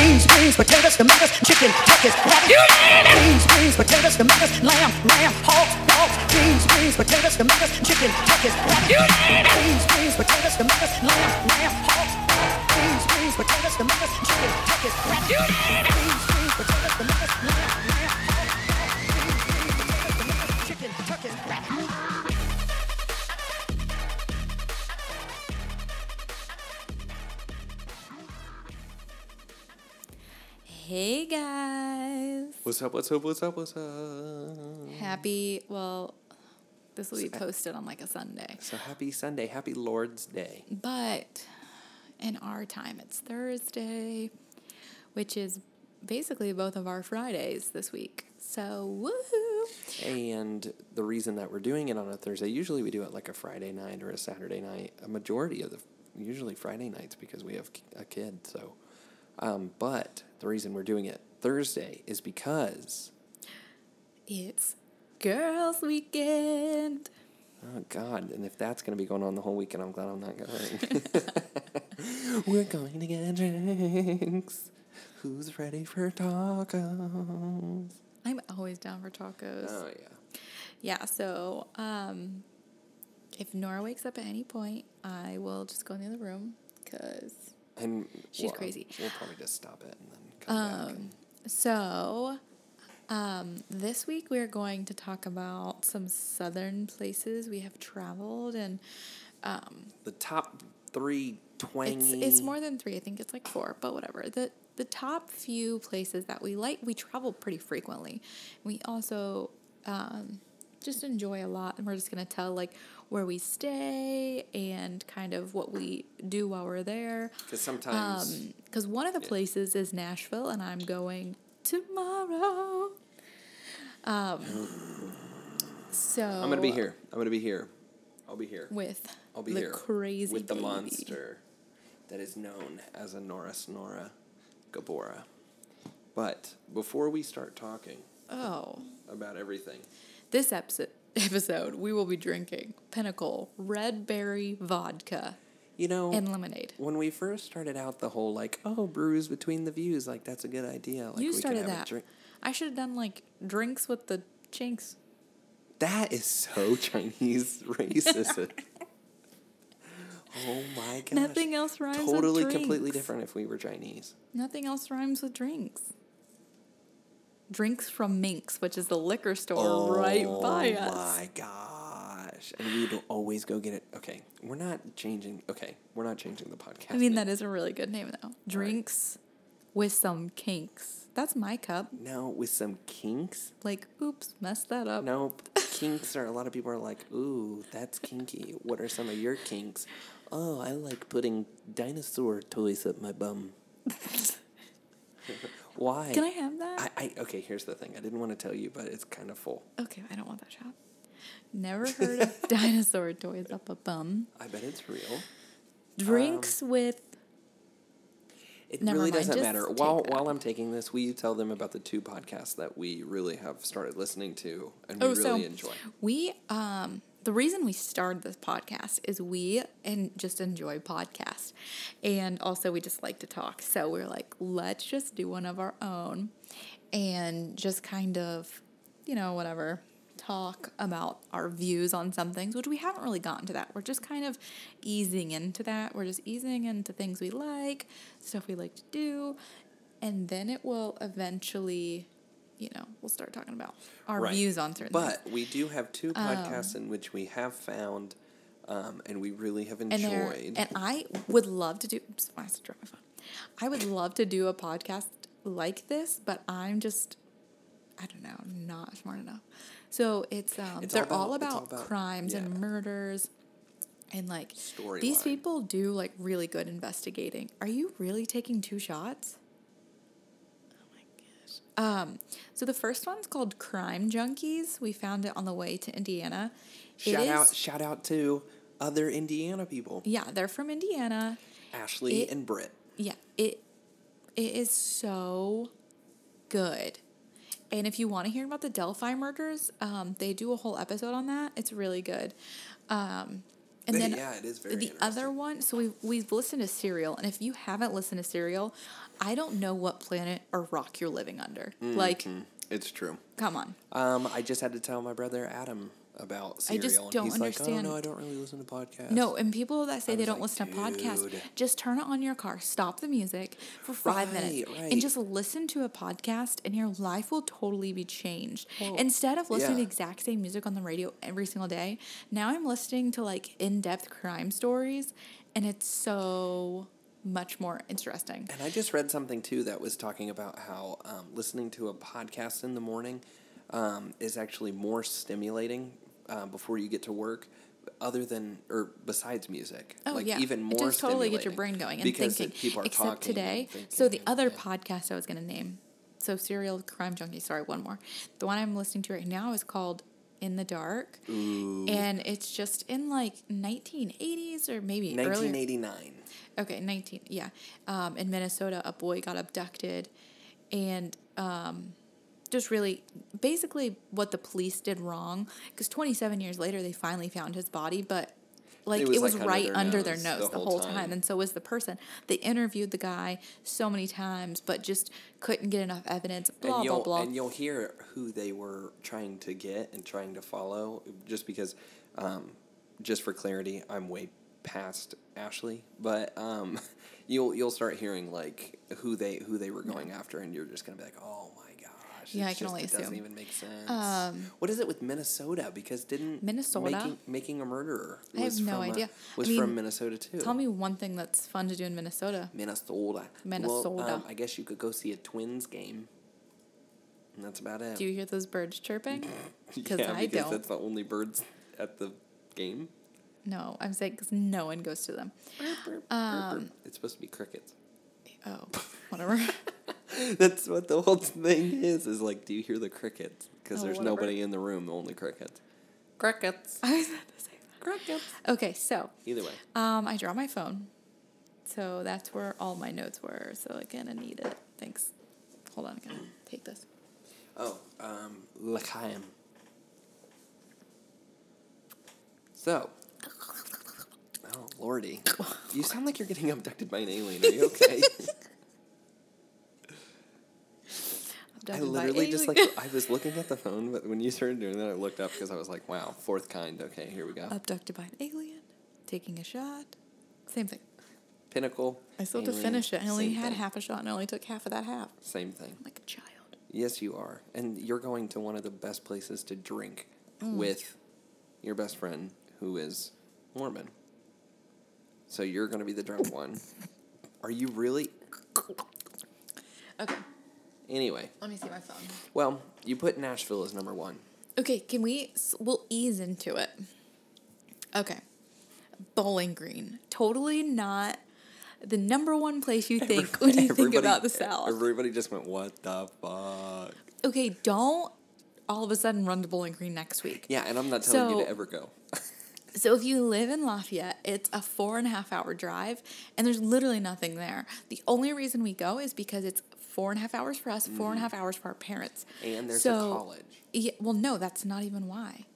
Beans, beans, potatoes, tomatoes, chicken, turkeys, rabbit. Beans, beans, potatoes, tomatoes, lamb, lamb, hog, dogs. Beans, beans, potatoes, tomatoes, chicken, turkeys, rabbit. Beans, beans, potatoes, tomatoes, lamb, lamb, hog. Beans, beans, potatoes, tomatoes, chicken, turkeys, rabbit. Beans, beans, potatoes, Hey guys. What's up? What's up? What's up? What's up? Happy, well, this will be posted on like a Sunday. So happy Sunday, happy Lord's Day. But in our time, it's Thursday, which is basically both of our Fridays this week. So, woohoo! And the reason that we're doing it on a Thursday, usually we do it like a Friday night or a Saturday night. A majority of the, usually Friday nights because we have a kid. So, um, but the reason we're doing it Thursday is because, It's Girls Weekend. oh God, and if that's going to be going on the whole weekend, I'm glad I'm not going. we're going to get drinks. Who's ready for tacos? I'm always down for tacos. Oh yeah. Yeah, so um, if Nora wakes up at any point, I will just go in the other room because And She's well, crazy. We'll probably just stop it and then come back. Um, and- so, um, this week we're going to talk about some southern places we have traveled, and um, the top three twangy. it's it's more than three. I think it's like four, but whatever. the The top few places that we like, we travel pretty frequently. We also um, just enjoy a lot, and we're just gonna tell like where we stay and kind of what we do while we're there. Because sometimes Because one of the places is Nashville, and I'm going tomorrow. Um, so I'm gonna be here. I'm gonna be here. I'll be here. with I'll be the here crazy with the monster that is known as a Norris Nora Gabora. But before we start talking Oh, about everything, this episode episode we will be drinking Pinnacle Red Berry Vodka you know, and lemonade. when we first started out, the whole like, oh, brews between the views, like that's a good idea. Like you we could started have a that. drink. I should have done like drinks with the chinks. That is so Chinese racist. oh my gosh. Nothing else rhymes with Totally completely different if we were Chinese. Nothing else rhymes with drinks. Drinks from Minx, which is the liquor store right oh by us. Oh my gosh. And we'd always go get it. Okay, we're not changing. Okay, we're not changing the podcast. I mean, name. that is a really good name, though. Drinks with some kinks. That's my cup. No, with some kinks. Like, oops, messed that up. Nope. kinks are, a lot of people are like, ooh, that's kinky. What are some of your kinks? Oh, I like putting dinosaur toys up my bum. Why? Can I have that? I, I, okay, here's the thing. I didn't want to tell you, but it's kind of full. okay, I don't want that shot. Never heard of dinosaur toys up a bum. I bet it's real. Drinks with. It Never really mind, doesn't matter. While while I'm taking this, will you tell them about the two podcasts that we really have started listening to and Oh, we so really enjoy? we um the reason we started this podcast is we and just enjoy podcasts, and also we just like to talk. So we're like, let's just do one of our own, and just kind of, you know, whatever talk about our views on some things, which we haven't really gotten to that. We're just kind of easing into that. We're just easing into things we like, stuff we like to do, and then it will eventually, you know, we'll start talking about our Right. views on certain things. But we do have two Um, podcasts in which we have found, um, and we really have enjoyed. and I would love to do. I have to drop my phone. I would love to do a podcast like this, but I'm just, I don't know, not smart enough. So it's um, It's they're all all about- about, all about- crimes and murders, and like Storyline. these people do like really good investigating. Are you really taking two shots? Um, so the first one's called Crime Junkies. We found it on the way to Indiana. Shout out! Shout out to other Indiana people, Yeah, they're from Indiana. Ashley It- and Britt. Yeah, it it is so good. And if you want to hear about the Delphi murders, um, they do a whole episode on that. It's really good. Um, And then yeah, it is very the other one. So we we've listened to Serial, and if you haven't listened to Serial, I don't know what planet or rock you're living under. Like, It's true. come on. Um, I just had to tell my brother Adam about I just and don't He's understand- like, oh no, I don't really listen to podcasts. No, and people that say they don't like, listen to podcasts, just turn it on your car, stop the music for five minutes, Right, right. and just listen to a podcast, and your life will totally be changed. Instead of listening to the exact same music on the radio every single day, now I'm listening to like in depth crime stories, and it's so much more interesting. And I just read something too that was talking about how um, listening to a podcast in the morning um, is actually more stimulating uh, before you get to work, other than or besides music. Oh like yeah, even more it does totally get your brain going and because thinking. Except talking today, and so the other yeah. podcast I was going to name, so serial crime junkie. Sorry, one more. The one I'm listening to right now is called In the Dark, and it's just in like 1980s or maybe earlier. 1989. Okay, 19. Yeah. Um, in Minnesota, a boy got abducted and um, just really basically what the police did wrong. Because 27 years later, they finally found his body, but like It it was, was, like, under right their under their nose nose the the, whole whole time. time. And so was the person. They interviewed the guy so many times, but just couldn't get enough evidence. Blah, and blah, you'll blah. and you'll hear who they were trying to get and trying to follow just because um, just for clarity i'm way past ashley but um, you'll you'll start hearing like who they who they were going after and you're just gonna be like oh my gosh Yeah, I can just- only it doesn't even make sense Um, what is it with minnesota because didn't Minnesota? making, making a murderer I have no uh, idea. was I from minnesota too Tell me one thing that's fun to do in Minnesota. minnesota well, Minnesota. um, i guess you could go see a twins game and that's about it Do you hear those birds chirping? Because yeah, I because don't. that's the only birds at the game. No, I'm saying because no one goes to them. Um, it's supposed to be crickets. Oh, whatever. That's what the whole thing is. Is like, do you hear the crickets? Because Oh, there's whatever. nobody in the room, only crickets. Crickets. I was about to say that. Crickets. Okay, so Either way, um, I draw my phone, so that's where all my notes were. So again, I need it. Thanks. Hold on, I gotta take this. oh, um, l'chaim. So, oh lordy, you sound like you're getting abducted by an alien. Are you okay? I literally just like I was looking at the phone, but when you started doing that, I looked up because I was like, "Wow, fourth kind." Okay, here we go. abducted by an alien, taking a shot. Same thing. Pinnacle. I still have to finish it. I only had thing. half a shot, and I only took half of that half. Same thing. I'm like a child. Yes, you are, and you're going to one of the best places to drink Mm. with your best friend, who is Mormon. So you're going to be the drunk one. Are you really? Okay, Anyway, let me see my phone. well, you put Nashville as number one. Okay, can we? We'll ease into it. Okay, Bowling Green. Totally not the number one place you think when you think about the South. Everybody just went, "What the fuck?" Okay, don't all of a sudden run to Bowling Green next week. Yeah, and I'm not telling you to ever go. So if you live in Lafayette, it's a four and a half hour drive, and there's literally nothing there. The only reason we go is because it's four and a half hours for us, four and a half hours for our parents. And there's So- a college. Yeah, well, no, that's not even why.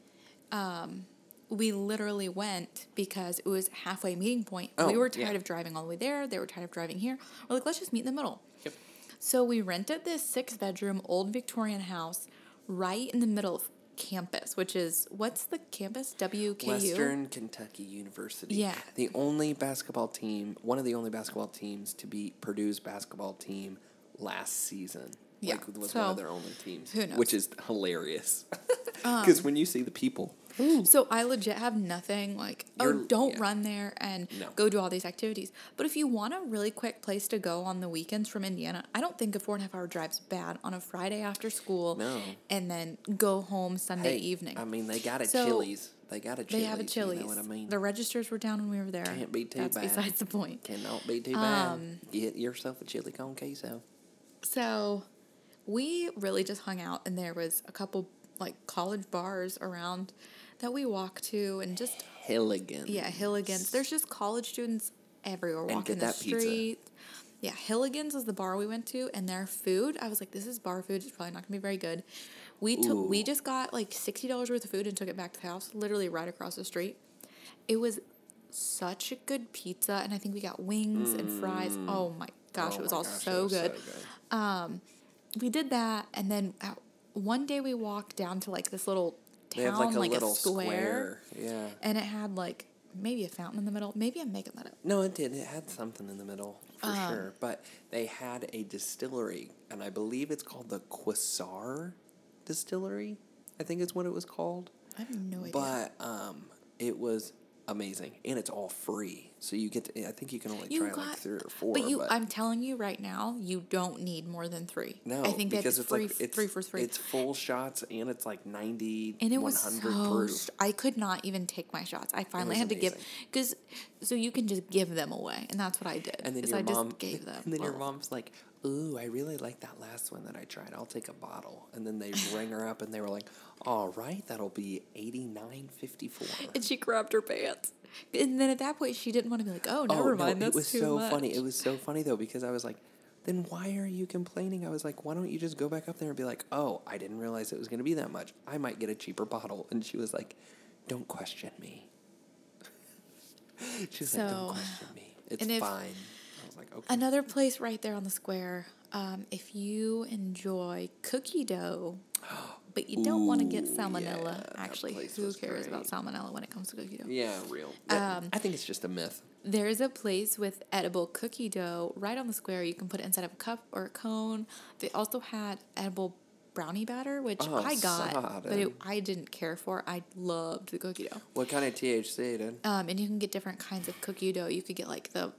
Um, we literally went because it was halfway meeting point. Oh, we were tired yeah. of driving all the way there. They were tired of driving here. We're like, let's just meet in the middle. Yep. So we rented this six bedroom old Victorian house right in the middle of campus, which is what's the campus? WKU. Western Kentucky University. Yeah. The only basketball team, one of the only basketball teams to beat Purdue's basketball team last season. Yeah, Like, was one of their only teams. who knows? Um, Which is hilarious. Because when you see the people, So I legit have nothing like oh You're- don't yeah. run there and No. go do all these activities. But if you want a really quick place to go on the weekends from Indiana, I don't think a four and a half hour drive's bad on a Friday after school. No. And then go home Sunday hey, evening. I mean, they got a So, Chili's. They got a Chili's. they have a Chili's. You know what I mean? The registers were down when we were there. Can't be too That's bad. besides the point. Cannot be too bad. Um, Get yourself a chili con queso. So we really just hung out and there was a couple like college bars around that we walked to and just Hilligan. Yeah, Hilligans. There's just college students everywhere walking the that pizza. Yeah, Hilligans is the bar we went to, and their food. I was like, this is bar food. It's probably not gonna be very good. We took. We just got like sixty dollars worth of food and took it back to the house, literally right across the street. It was such a good pizza, and I think we got wings and fries. Mm. Oh my gosh, Oh it was all so, it was good. Good. We did that, and then uh, one day we walked down to like this little They town, have like a like little square, square. Yeah. and it had like maybe a fountain in the middle. Maybe I'm making that up. No, it did. It had something in the middle for Um, sure. But they had a distillery, and I believe it's called the Quasar Distillery. I think is what it was called. I have no idea. But um, it was amazing, and it's all free. So you get. To, I think you can only try like three or four. But you, I'm telling you right now, you don't need more than three. no, I think because that's it's free, like it's three for three. It's full shots, and it's like 90, and it was 100 so. proof. I could not even take my shots. I finally had to give because so you can just give them away, and that's what I did. And then your I mom just gave them. And then your mom's like, "Ooh, I really like that last one that I tried. I'll take a bottle." And then they rang her up, and they were like, "All right, that'll be eighty nine fifty four. And she grabbed her pants. And then at that point, she didn't want to be like, "Oh, never oh, mind, it that's was too so much." funny. It was so funny though because I was like, "Then why are you complaining?" I was like, "Why don't you just go back up there and be like, oh, I didn't realize it was going to be that much. I might get a cheaper bottle." And she was like, "Don't question me." she was like, "Don't So, question me. It's if- fine." I was like, "Okay." Another place right there on the square. Um, if you enjoy cookie dough, but you don't want to get salmonella, yeah, actually, who cares about salmonella when it comes to cookie dough? Yeah, real. That- Um, I think it's just a myth. There's a place with edible cookie dough right on the square. You can put it inside of a cup or a cone. They also had edible brownie batter, which Oh, I got, but it. I didn't care for. I loved the cookie dough. What kind of THC, dude? Um, and you can get different kinds of cookie dough. You could get like the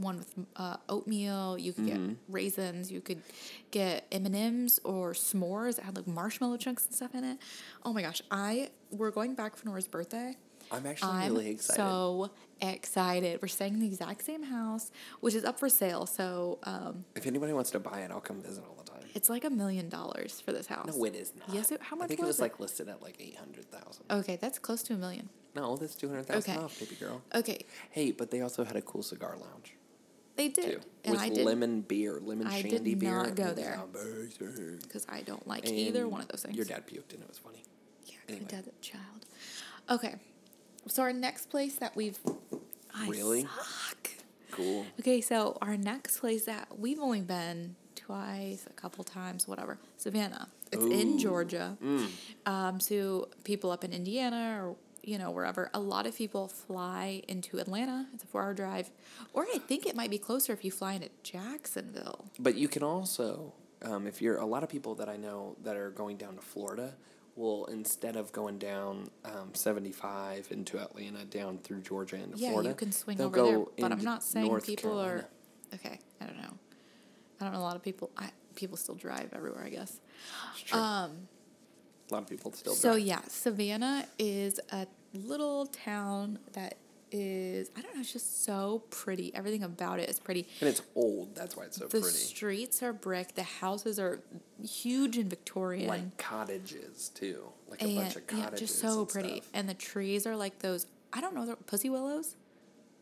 one with uh, oatmeal. You could Mm-hmm. get raisins. You could get M and M's or s'mores that had like marshmallow chunks and stuff in it. Oh my gosh! I we're going back for Nora's birthday. I'm actually I'm really excited. so excited. We're staying in the exact same house, which is up for sale. So um, if anybody wants to buy it, I'll come visit all the time. it's like a million dollars for this house. No, it is not. Yes, it, how much I think was it was it? like listed at like eight hundred thousand. okay, that's close to a million. No, that's two hundred thousand Okay. off, baby girl. Okay, Hey, but they also had a cool cigar lounge they did, too, and with I did lemon beer, lemon I did shandy beer. not go there. because I don't like either one of those things. Your dad puked, and it was funny. Yeah, Anyway. my dad's a child. Okay, so our next place that we've I Really? suck. Cool. Okay, so our next place that we've only been twice, a couple times, whatever. Savannah. It's in Georgia. Mm. Um, so people up in Indiana or you know wherever, a lot of people fly into Atlanta. It's a four-hour drive, or I think it might be closer if you fly into Jacksonville. But you can also, um, if you're a lot of people that I know that are going down to Florida, will instead of going down um, 75 into Atlanta down through Georgia into Yeah, Florida, you can swing over go there. But I'm not saying North people Carolina. are. Okay, I don't know. I don't know a lot of people. I people still drive everywhere. I guess. It's true. Um, a lot of people still. So drive. yeah, Savannah is a little town that is I don't know, it's just so pretty. Everything about it is pretty. and it's old. That's why it's so pretty. The pretty. streets are brick. The houses are huge and Victorian. Like cottages too, like a bunch of cottages yeah, just so and pretty. stuff. And the trees are like those. I don't know, they're pussy willows.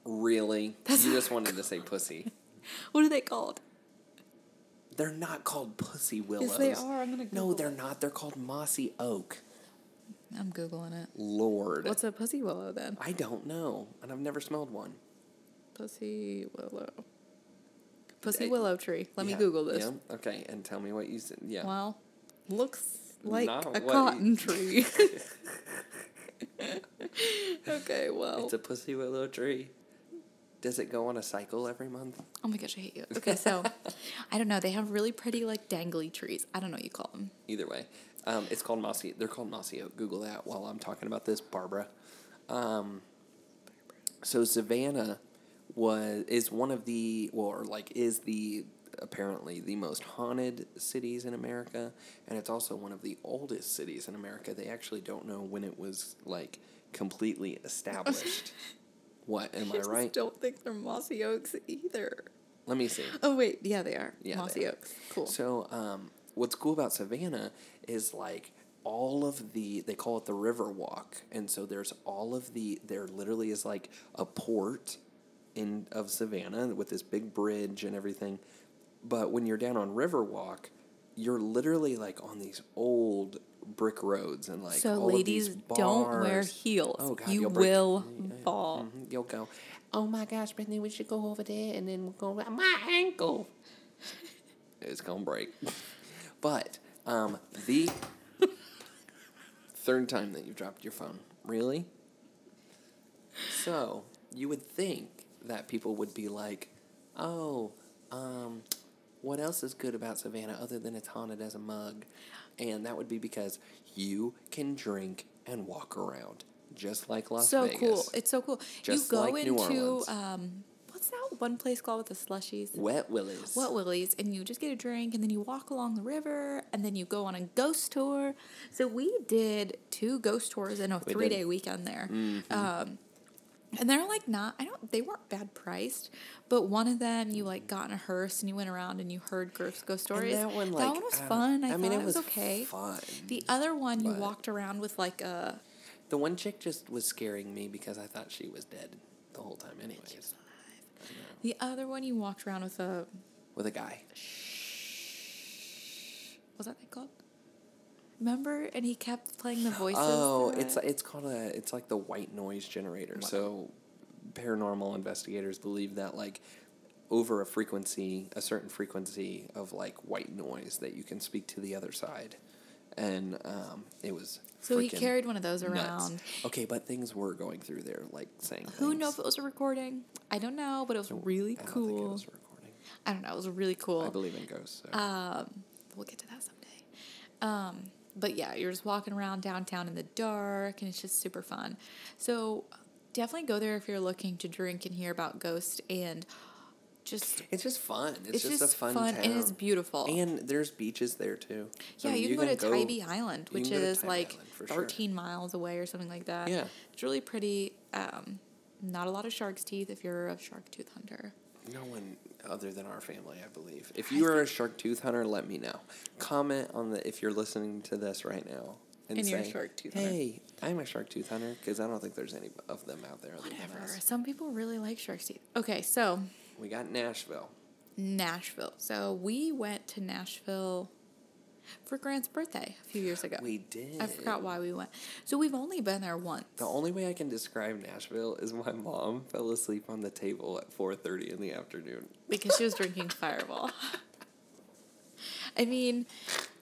Really, That's you just wanted to say pussy. What are they called? They're not called pussy willows. Yes, they are. I'm gonna No, they're it. not. They're called mossy oak. I'm googling it. Lord, What's a pussy willow then? I don't know, and I've never smelled one. Pussy willow. Pussy Hey, willow tree. Let Yeah, me Google this. Yeah. Okay, and tell me what you said. Yeah. Well, looks like Not a cotton you- tree. okay, well. It's a pussy willow tree. Does it go on a cycle every month? oh my gosh, I hate you. Okay, so I don't know. They have really pretty, like, dangly trees. I don't know what you call them. Either way, um, it's called mossy. They're called mossy oak. Google that while I'm talking about this, Barbara. Um, so Savannah was is one of the well, or like is the apparently the most haunted cities in America, and it's also one of the oldest cities in America. They actually don't know when it was like completely established. What am I right? I just right? don't think they're mossy oaks either. Let me see. Oh, wait. Yeah, they are. Yeah, mossy oaks. Cool. So, um, what's cool about Savannah is like all of the they call it the river walk, and so there's all of the there literally is like a port in of Savannah with this big bridge and everything. But when you're down on river walk you're literally like on these old brick roads and like So all of these ladies, don't wear bars. heels. Oh, God, you you'll break- will fall. Mhm, You'll go. Oh my gosh, Brittany, we should go over there and then we're going. My ankle. it's gonna break. But um, the third time that you've dropped your phone, really? So you would think that people would be like, "Oh, um, what else is good about Savannah other than it's haunted as a mug?" And that would be because you can drink and walk around just like Las so Vegas. So cool. It's so cool. Just you go like into um, what's that one place called with the slushies? Wet Willies. Wet Willie's, and you just get a drink, and then you walk along the river, and then you go on a ghost tour. So we did two ghost tours in a We did. Mm-hmm. three day weekend there. Um, and they're like not, I don't, they weren't bad priced, but one of them you like got in a hearse and you went around and you heard ghost ghost And stories. that one, like, was I don't- fun. I, I thought mean, it was, was okay. fun, The other one you walked around with like a The one chick just was scaring me because I thought she was dead the whole time, anyways. the other one you walked around with a With a guy. Shh. What's that thing called? Remember? And he kept playing the voices. Oh, it's it? it's called a it's like the white noise generator. So paranormal investigators believe that like over a frequency, a certain frequency of like white noise that you can speak to the other side. And um, it was So he carried one of those nuts. around. Okay, but things were going through there, like saying. Who knows if it was a recording? I don't know, but it was really I don't think it cool. was. I don't know. It was really cool. I believe in ghosts. So. Um, we'll get to that someday. Um, but yeah, you're just walking around downtown in the dark, and it's just super fun. So definitely go there if you're looking to drink and hear about ghosts, and just It's just fun. It's, it's, just, just a fun, fun town. and it's beautiful. And there's beaches there too. yeah, So you can go to Tybee Island, which is like Island, for sure. 13 miles away or something like that. Yeah. it's really pretty. Um, not a lot of shark's teeth if you're a shark tooth hunter. No one other than our family, I believe. If you are a shark tooth hunter, let me know. Comment on the if you're listening to this right now and, And say, you're a shark tooth hunter. "Hey, I'm a shark tooth hunter," because I don't think there's any of them out there. other than Whatever. us. Some people really like shark teeth. Okay, so We got Nashville. Nashville. So we went to Nashville for Grant's birthday a few years ago. We did. I forgot why we went. So we've only been there once. The only way I can describe Nashville is my mom fell asleep on the table at 4:30 in the afternoon. because she was drinking Fireball. I mean,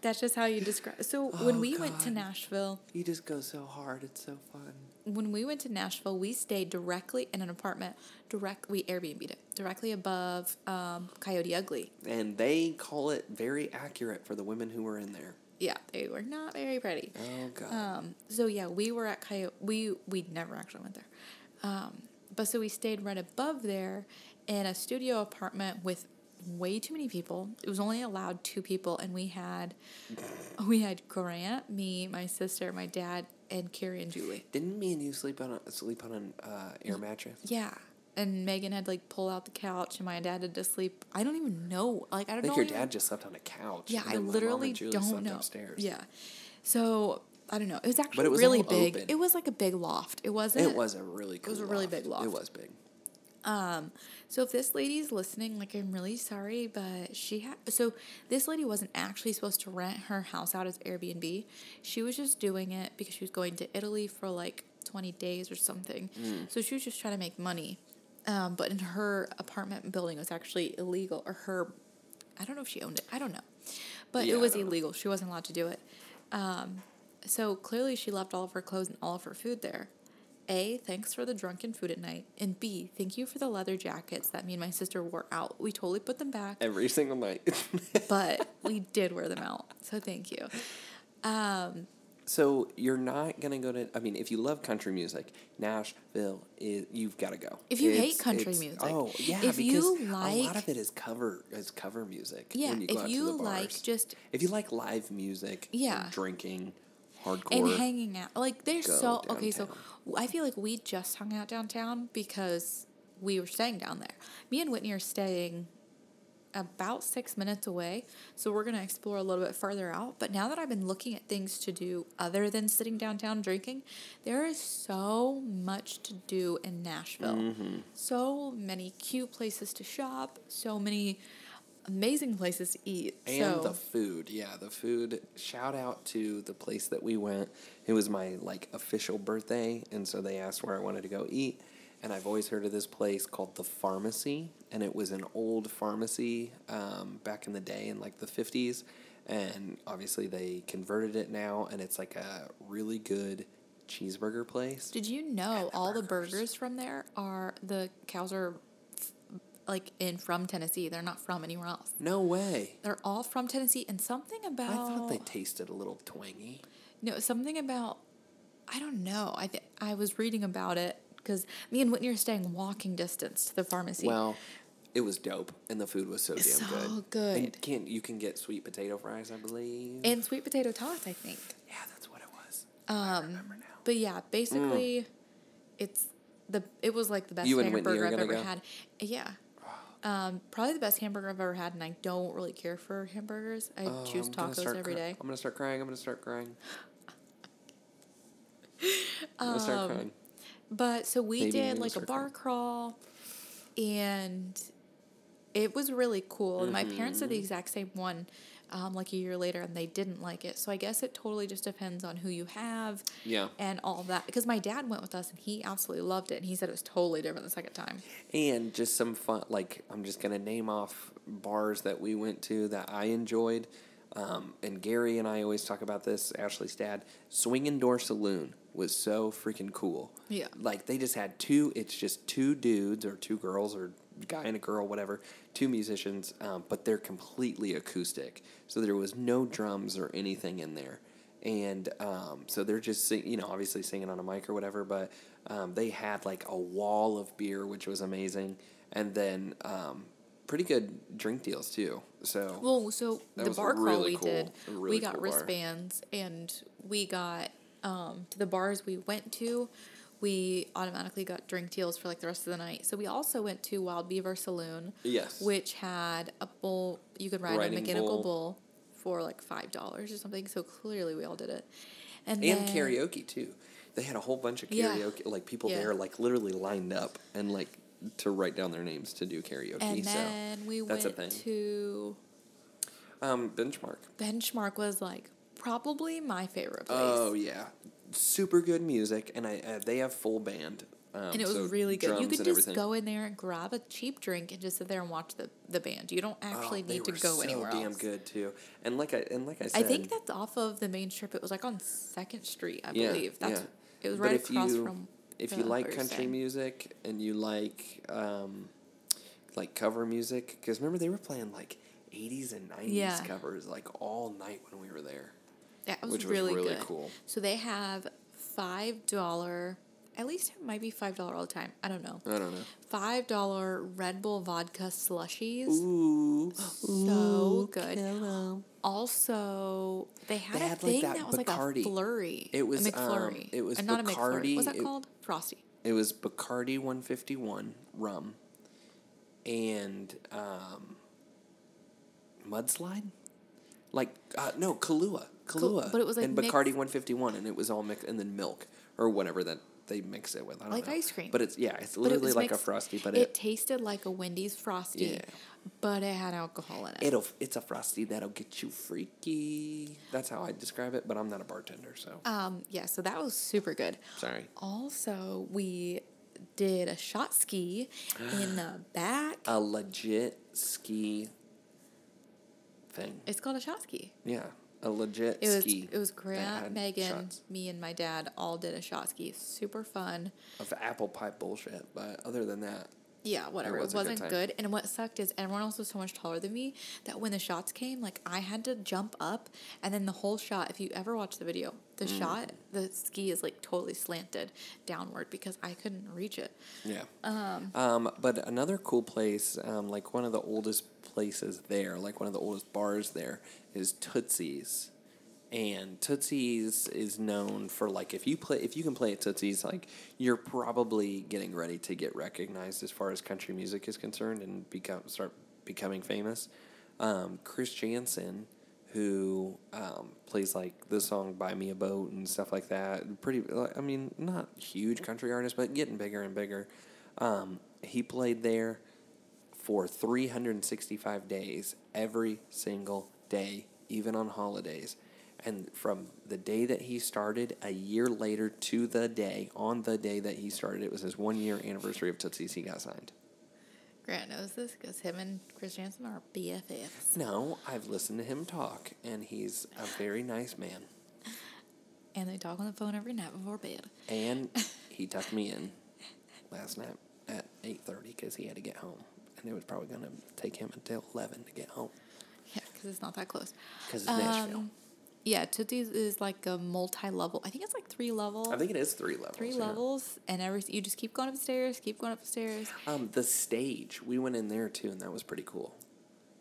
that's just how you describe. So when Oh, we went to Nashville, You just go so hard. It's so fun. when we went to Nashville, we stayed directly in an apartment. Direct, we Airbnb'd it directly above um, Coyote Ugly. And they call it very accurate for the women who were in there. Yeah, they were not very pretty. Oh god. Um, so yeah, we were at Coyote. We we never actually went there, um, but so we stayed right above there in a studio apartment with way too many people. It was only allowed two people, and we had we had Grant, me, my sister, my dad, and Carrie and Julie. Didn't me and you sleep on a sleep on an uh, air mattress? Yeah. And Megan had like pull out the couch, and my dad had to sleep. I don't even know. Like I I don't think know. your even- dad just slept on a couch. Yeah, I then my mom literally don't slept know. Upstairs. Yeah. So I don't know. It was actually it was really big. open. It was like a big loft. It wasn't. It was a really cool. It was a really loft. big loft. It was big. Um, so if this lady's listening, like I'm really sorry, but she had so this lady wasn't actually supposed to rent her house out as Airbnb. She was just doing it because she was going to Italy for like 20 days or something. Mm. So she was just trying to make money. Um, but in her apartment building it was actually illegal or her I don't know if she owned it. I don't know. But Yeah, it was don't know. illegal. She wasn't allowed to do it. Um, so clearly she left all of her clothes and all of her food there. A, thanks for the drunken food at night. And B, thank you for the leather jackets that me and my sister wore out. We totally put them back, Every single night. but we did wear them out. So thank you. Um, so you're not gonna go to. I mean, if you love country music, Nashville is. You've got to go. If you hate country music, oh yeah, if because you a lot of it is cover is cover music. yeah, you if you like just if you like live music, Yeah. drinking, hardcore, and hanging out, like they're so okay. So. I feel like we just hung out downtown because we were staying down there. Me and Whitney are staying about six minutes away, so we're gonna explore a little bit further out. But now that I've been looking at things to do other than sitting downtown drinking, there is so much to do in Nashville. Mm-hmm. So many cute places to shop. So many amazing places to eat. And so, the food, yeah, the food. Shout out to the place that we went. It was my like official birthday, and so they asked where I wanted to go eat. And I've always heard of this place called the Pharmacy, and it was an old pharmacy um, back in the day in like the fifties, and obviously they converted it now, and it's like a really good cheeseburger place. did you know the all the burgers. burgers from there are the cows are like in from Tennessee. They're not from anywhere else. No way. They're all from Tennessee, and something about I thought they tasted a little twangy. No, something about I don't know. I th- I was reading about it because me and Whitney are staying walking distance to the pharmacy. Well, it was dope, and the food was so damn So good. good. And can you can get sweet potato fries, I believe. and sweet potato tots, I think. yeah, that's what it was. I Um, remember now. but yeah, basically, it's the it was like the best Mm. You and Whitney hamburger are I've ever go? had. Yeah. Um, probably the best hamburger I've ever had, and I don't really care for hamburgers. I Oh, choose tacos every cry- day. I'm gonna start crying. I'm gonna start crying. I'm gonna start Um, crying. But so we Maybe did like a bar start crawl, and it was really cool. My parents Mm-hmm. did the exact same one, um, like a year later, and they didn't like it. So I guess it totally just depends on who you have, Yeah. and all that. Because my dad went with us, and he absolutely loved it, and he said it was totally different the second time. And just some fun, like I'm just gonna name off bars that we went to that I enjoyed. Um, and Gary and I always talk about this. Ashley's dad, Swinging Door Saloon was so freaking cool. Yeah. Like they just had two. It's just two dudes or two girls or guy and a girl, whatever. Two musicians, um, but they're completely acoustic. So there was no drums or anything in there. And um, so they're just sing, you know, obviously singing on a mic or whatever. But um, they had like a wall of beer, which was amazing, and then um, pretty good drink deals too. So Well, so the bar crawl really we cool. did, really we got cool bar. wristbands, and we got um, to the bars we went to. We automatically got drink deals for like the rest of the night. So we also went to Wild Beaver Saloon, Yes. which had a bull. You could ride Riding a mechanical bull. bull. for like five dollars or something. So clearly we all did it, and, and then- karaoke too. They had a whole bunch of Yeah. karaoke, like people Yeah. there, like literally lined up and like to write down their names to do karaoke. And so then we that's a went thing. to um, benchmark. Benchmark was like probably my favorite place. Oh yeah, super good music, and I uh, they have full band. Um, and it was so really good. You could just everything. go in there and grab a cheap drink and just sit there and watch the, the band. You don't Oh, actually they need to go so anywhere damn else. good too. And like I and like I said, I think that's off of the main strip. It was like on Second Street, I Yeah, believe. That's yeah. it was But right if across you- from. if you like country music and you like um, like cover music, because remember they were playing like eighties and nineties Yeah. covers like all night when we were there. That was which was really, really good. cool. So they have five dollar. At least it might be five dollar all the time. I don't know. I don't know. Five dollar Red Bull vodka slushies. Ooh, So good. Hello. Also, they had They a had, like, thing that that, was like Bacardi. a flurry. It was, a McFlurry. um, it was not a McFlurry. Bacardi, What's that it- called? Frosty. It was Bacardi 151 rum and um, mudslide? Like, uh, no, Kahlua. Kahlua. but it was, like, And mixed- Bacardi 151, and it was all mixed, and then milk or whatever that they mix it with. I don't Like know. ice cream. But it's, yeah, it's But it literally was like a frosty, but it, it, tasted like a Wendy's Frosty, Yeah. but it had alcohol in it. it'll, it's a frosty that'll get you freaky. That's how I describe it, but I'm not a bartender, so um, yeah, so that was super good. sorry. Also, we did a shot ski in the back. A legit ski thing. it's called a shot ski. Yeah, a legit It was ski. it was Grant, Megan, shots me, and my dad all did a shot ski. Super fun. of apple pie bullshit, but other than that, Yeah, whatever. It, was good wasn't time. good. And what sucked is everyone else was so much taller than me that when the shots came, like I had to jump up and then the whole shot, if you ever watch the video, the Mm. shot, the ski is like totally slanted downward because I couldn't reach it. yeah. Um. Um, but another cool place, um, like one of the oldest places there, like one of the oldest bars there, is Tootsie's. And Tootsie's is known for like if you play if you can play at Tootsie's like you're probably getting ready to get recognized as far as country music is concerned and become start becoming famous. Um, Chris Janson, who um, plays like the song "Buy Me a Boat" and stuff like that, pretty I mean not huge country artist but getting bigger and bigger. Um, he played there for 365 days, every single day, even on holidays. And from the day that he started, a year later to the day, on the day that he started, it was his one year anniversary of Tootsie's, he got signed. Grant knows this because him and Chris Janson are BFFs. No, I've listened to him talk, and he's a very nice man. And they talk on the phone every night before bed. And he tucked me in last night at 8.30 because he had to get home. And it was probably going to take him until 11 to get home Yeah, because it's not that close. because it's Nashville. Um, Yeah, Tootsie's is like a multi-level. I think it's like three levels. I think it is three levels. three yeah. levels, and every you just keep going upstairs, keep going upstairs. the. Um, the stage, we went in there too, and that was pretty cool.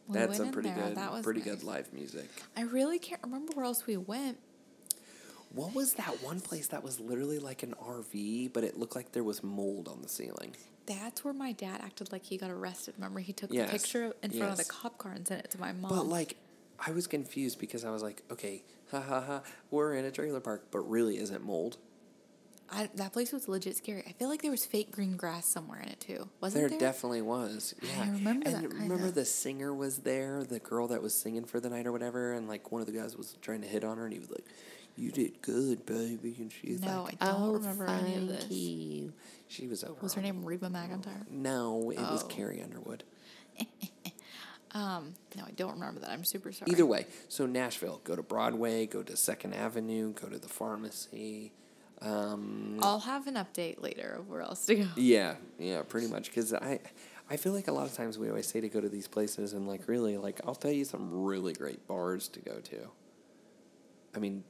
We That's in pretty there, good, that was pretty nice. good live music. I really can't remember where else we went. What was that one place that was literally like an RV, but it looked like there was mold on the ceiling? That's where my dad acted like he got arrested. Remember, he took Yes, the picture in front of the cop car and sent it to my mom. But like, I was confused because I was like, okay, ha ha ha, we're in a trailer park, but really isn't mold. I, that place was legit scary. I feel like there was fake green grass somewhere in it too. Wasn't There there? definitely was. Yeah. I remember and that remember kinda. the singer was there, the girl that was singing for the night or whatever, and like one of the guys was trying to hit on her, and he was like, "You did good, baby," and she's No, like, "No, I don't "Oh, remember any of this." you." She was over. Was her name Reba McEntire? No, it was Oh. Carrie Underwood. Um, no, I don't remember that. I'm super sorry. Either way, so Nashville, go to Broadway, go to Second Avenue, go to the pharmacy. Um, I'll have an update later of where else to go. yeah, yeah, pretty much. Because I, I feel like a lot of times we always say to go to these places, and like really, like I'll tell you some really great bars to go to. I mean,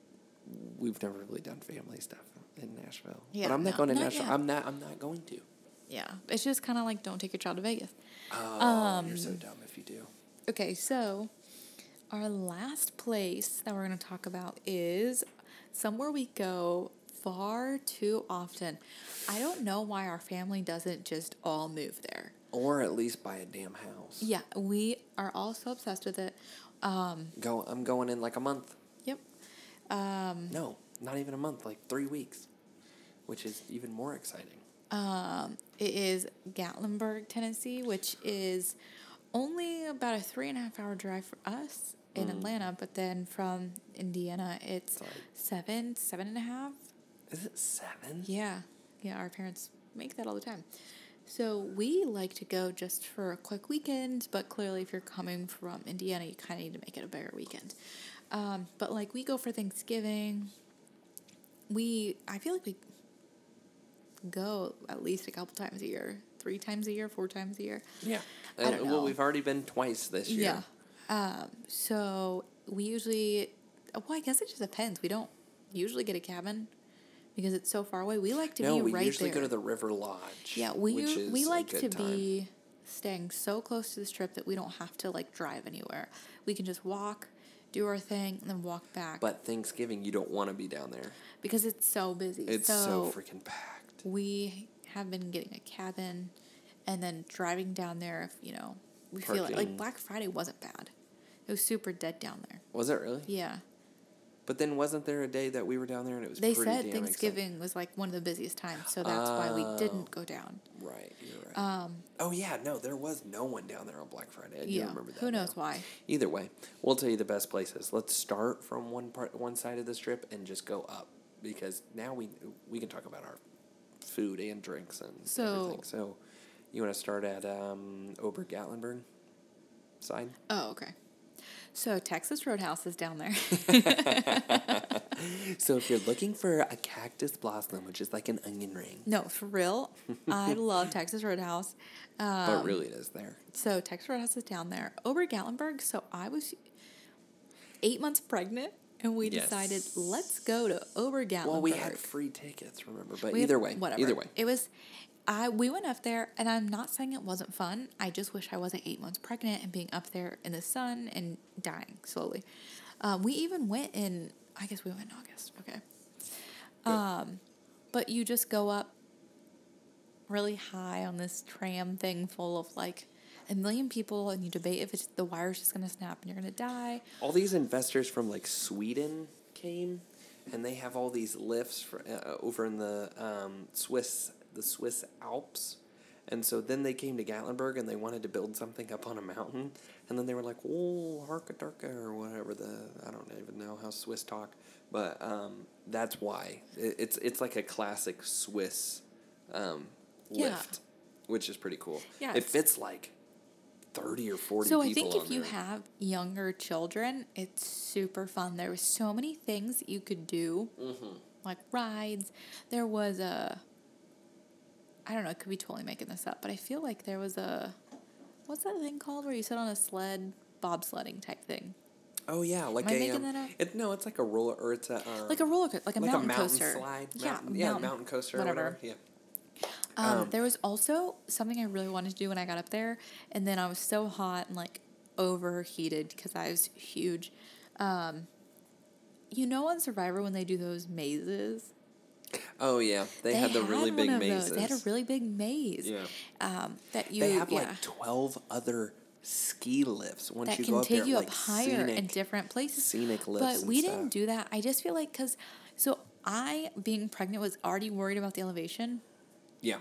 we've never really done family stuff in Nashville, Yeah, but I'm not no, going to not Nashville. yet. I'm not. I'm not going to. Yeah, it's just kind of like don't take your child to Vegas. Oh, you're so dumb if you do. Okay, so our last place that we're going to talk about is somewhere we go far too often. I don't know why our family doesn't just all move there. Or at least buy a damn house. Yeah, we are all so obsessed with it. Go. I'm going in like a month. Yep. Um, No, not even a month. Like three weeks, which is even more exciting. Um, it is Gatlinburg, Tennessee, which is only about a three and a half hour drive for us in Atlanta, but then from Indiana, it's Like- seven, seven and a half. Is it seven? Yeah, yeah, our parents make that all the time. So we like to go just for a quick weekend, but clearly, if you're coming from Indiana, you kind of need to make it a bigger weekend. Um, but like we go for Thanksgiving. We, I feel like we go at least a couple times a year, three times a year, four times a year. Yeah. I don't Uh, Well, we've already been twice this year. Yeah. Um, so we usually, well, I guess it just depends. We don't usually get a cabin because it's so far away. We like to be right here. No, be we right usually there. go to the River Lodge. Yeah, we which u- is we like to time. be staying so close to the strip that we don't have to like drive anywhere. We can just walk, do our thing, and then walk back. But Thanksgiving, you don't want to be down there. because it's so busy, It's so, so, freaking packed. we have been getting a cabin, and then driving down there. If you know, we feel like, like Black Friday wasn't bad. It was super dead down there. Was it really? Yeah, But then wasn't there a day that we were down there and it was they pretty said Thanksgiving was like one of the busiest times, so that's why we didn't go down. Right, you're right. Um, oh yeah, no, there was no one down there on Black Friday. I do yeah, remember that. who knows now. why? Either way, we'll tell you the best places. Let's start from one part, one side of the strip, and just go up because now we we can talk about our food and drinks and So- everything. So, you want to start at um, Ober Gatlinburg side? Oh, okay. So Texas Roadhouse is down there. So if you're looking for a cactus blossom, which is like an onion ring, no, for real. I love Texas Roadhouse. Um, but really it is there. So Texas Roadhouse is down there. Ober Gatlinburg. So I was eight months pregnant, and we Yes. decided let's go to Ober Well, we had free tickets, remember? But We either way, whatever. either way. it was. I we went up there, and I'm not saying it wasn't fun. I just wish I wasn't eight months pregnant and being up there in the sun and dying slowly. Um, we even went in. I guess we went in August. Okay. Um, but you just go up really high on this tram thing full of like a million people, and you debate if it's the wire's just gonna snap and you're gonna die. All these investors from like Sweden came, and they have all these lifts for, uh, over in the um, Swiss, the Swiss Alps, And so then they came to Gatlinburg and they wanted to build something up on a mountain. And then they were like, oh, Harkadarka, or whatever the, I don't even know how Swiss talk. But um, that's why. It, it's, it's like a classic Swiss um, Yeah. lift, which is pretty cool. Yeah, It fits like 30 or 40 So I think if you there. have younger children, it's super fun. There was so many things that you could do, Mm-hmm. like rides. There was a, I don't know, I could be totally making this up, but I feel like there was a, what's that thing called where you sit on a sled, bobsledding type thing, Oh yeah, like Am a making um, that up? It, no, it's like a roller or it's a um, like a roller coaster, like a like mountain, a mountain coaster. slide. Yeah, mountain, a yeah, mountain- mountain coaster whatever. or whatever. Yeah. Um, Um, there was also something I really wanted to do when I got up there, and then I was so hot and like overheated because I was huge. Um, you know, on Survivor when they do those mazes, Oh yeah, they, had the really one big mazes. Those. They had a really big maze. Yeah. Um, that you they have yeah, like twelve other ski lifts. Once that you can go up take there, you like up higher scenic, in different places. scenic lifts. But we didn't do that. I just feel like because so I being pregnant was already worried about the elevation. Yeah,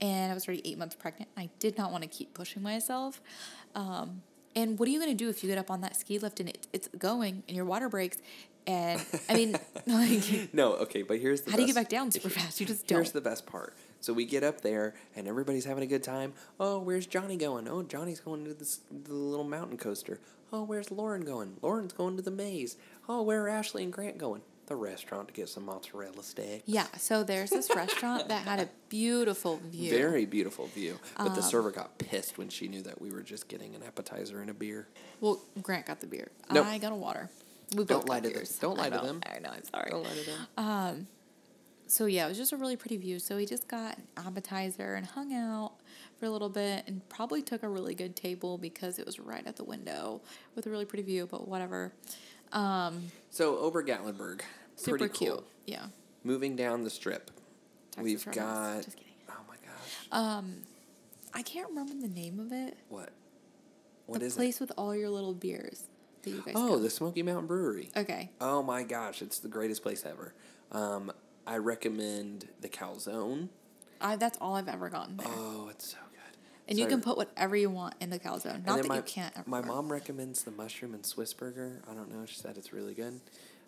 and I was already eight months pregnant. I did not want to keep pushing myself. Um, and what are you going to do if you get up on that ski lift and it, it's going and your water breaks? And I mean, like, no, okay, but here's the how do you get back down super fast? You just don't. Here's the best part. So we get up there and everybody's having a good time. Oh, where's Johnny going? Oh, Johnny's going to this the little mountain coaster. Oh, where's Lauren going? Lauren's going to the maze. Oh, where are Ashley and Grant going? The restaurant to get some mozzarella steak. yeah, so there's this restaurant that had a beautiful view. Very beautiful view. But Um, the server got pissed when she knew that we were just getting an appetizer and a beer. Well, Grant got the beer. Nope. I got a water. We Don't lie to them. Don't lie to them. I know. I'm sorry. Don't lie to them. Um, So yeah, it was just a really pretty view. So we just got an appetizer and hung out for a little bit and probably took a really good table because it was right at the window with a really pretty view, but whatever. Um, So Ober Gatlinburg, super pretty cool. cute. Yeah. Moving down the strip, Texas we've Roadhouse. got. Just kidding. Oh my gosh! Um, I can't remember the name of it. what? What the is place with all your little beers that you guys? Oh, go. the Smoky Mountain Brewery. Okay. Oh my gosh, it's the greatest place ever. Um, I recommend the calzone. I, that's all I've ever gotten there. Oh, it's so and you So- can put whatever you want in the calzone. Not that my, you can't. My mom recommends the mushroom and Swiss burger. I don't know. She said it's really good.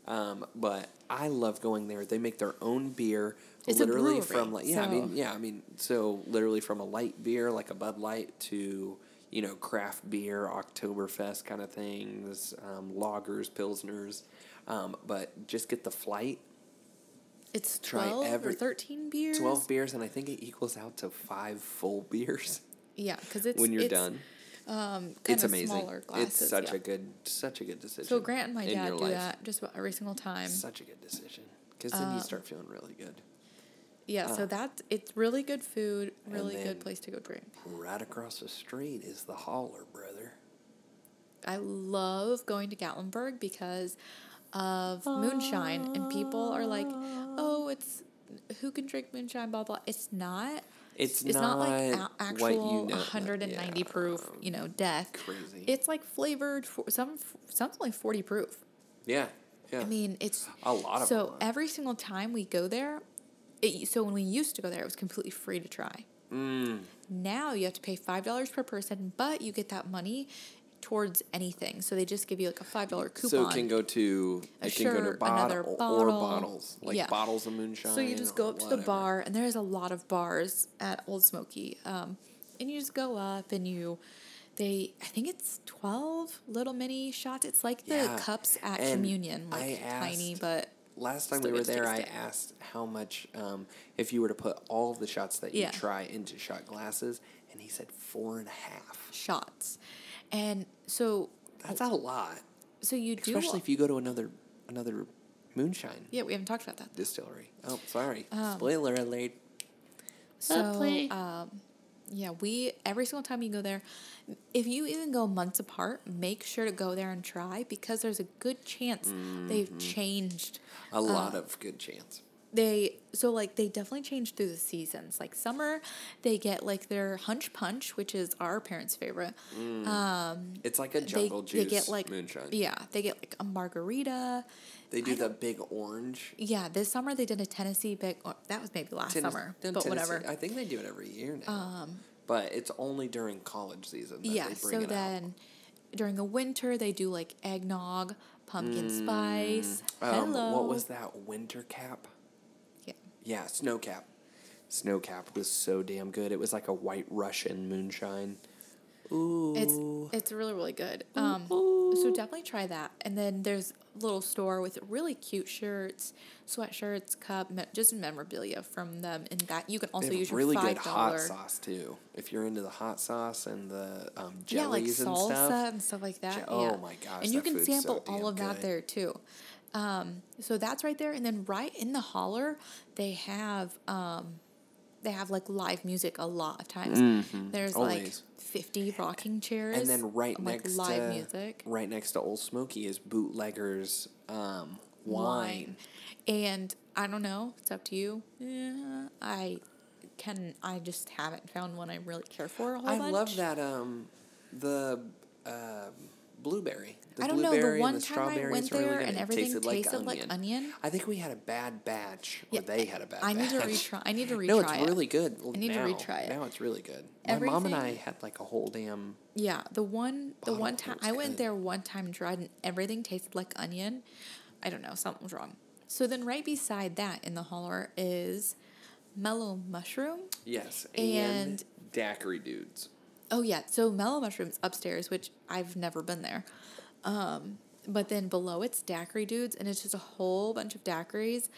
Um, but I love going there. They make their own beer, It's a literally brewery, from like yeah. I mean so- yeah. I mean so literally from a light beer like a Bud Light to you know craft beer, Oktoberfest kind of things, um, lagers, pilsners. Um, but just get the flight It's try 12 every- or 13 beers. 12 beers and i think it equals out to five full beers Yeah, because it's when you're it's, done Um, it's amazing Smaller glasses, it's such yeah. a good such a good decision So Grant and my dad do life. that just about every single time. such a good decision because then Um, you start feeling really good Yeah, so that's it's really good food, really good place to go drink. right across the street is the holler brother I love going to Gatlinburg because of moonshine, and people are like, "Oh, it's who can drink moonshine?" Blah blah. It's not. It's it's not, like a- actual you know- 190 yeah, proof, you know, death. crazy. It's like flavored. For, some some's only 40 proof. yeah yeah I mean, it's A lot of So them every single time we go there, it, so when we used to go there, it was completely free to try. Mm. Now you have to pay five dollars per person, but you get that money towards anything. So they just give you like a five dollar coupon. so it can go to A it can go to bottle, another or bottle. bottles like Yeah. bottles of moonshine So you just go up to the bar, and there's a lot of bars at Ole Smoky. Um, and you just go up, and you, they, I think it's twelve little mini shots. It's like the Yeah, cups at and communion, like I tiny, but Last time we were there, I it. asked how much um, if you were to put all of the shots that you Yeah. try into shot glasses, and he said four and a half. shots. And so, That's a lot, so you do. especially if you go to another another moonshine yeah, we haven't talked about that. distillery. Oh, sorry, Um, spoiler alert. So, um, yeah, we every single time you go there, if you even go months apart, make sure to go there and try because there's a good chance they've Mm-hmm. changed. A lot of good chance. They so like they definitely change through the seasons. Like summer, they get like their hunch punch, which is our parents' favorite. um It's like a jungle they juice They get like moonshine. yeah, they get like a margarita. They do the big orange. Yeah, this summer they did a Tennessee big. Or that was maybe last Tennes- summer, but Tennessee- whatever. Um, I think they do it every year now. but it's only during college season. That yeah. they bring So it out. then, during the winter, they do like eggnog, pumpkin spice. Um, Hello. What was that winter cap? Yeah. Snowcap. snow cap. Snow cap was so damn good. It was like a white Russian moonshine. Ooh. It's it's really really good. Um, so definitely try that. And then there's a little store with really cute shirts, sweatshirts, cup, me- just memorabilia from them. And that you can also use your really good hot sauce too. If you're into the hot sauce and the um, Yeah, like jellies and salsa stuff. and stuff like that. Je- yeah. oh my gosh, And you can food's so sample all of that there too. Um, so that's right there, and then right in the holler, they have um, they have like live music a lot of times. There's like Mm-hmm. Always. fifty rocking chairs, and then right like next live to music. right next to Ole Smoky is Bootleggers um, wine. And I don't know, it's up to you. Yeah, I can I just haven't found one I really care for I bunch. love that um the um blueberry. The I don't know, the one and the time I went are really there and everything tasted, tasted like onion. I think we had a bad batch, or Yeah, they had a bad. I need to batch. retry. I need to retry No, it's it. really good. I need to retry it. Now it's really good. My mom and I had like a whole damn. Yeah, the one the one time I went good. there one time and tried and everything tasted like onion. I don't know, something was wrong. So then right beside that in the holler is mellow mushroom. Yes, And- and, daiquiri dudes. Oh yeah, so mellow mushrooms upstairs, which I've never been there. Um, but then below it's daiquiri dudes, and it's just a whole bunch of daiquiris.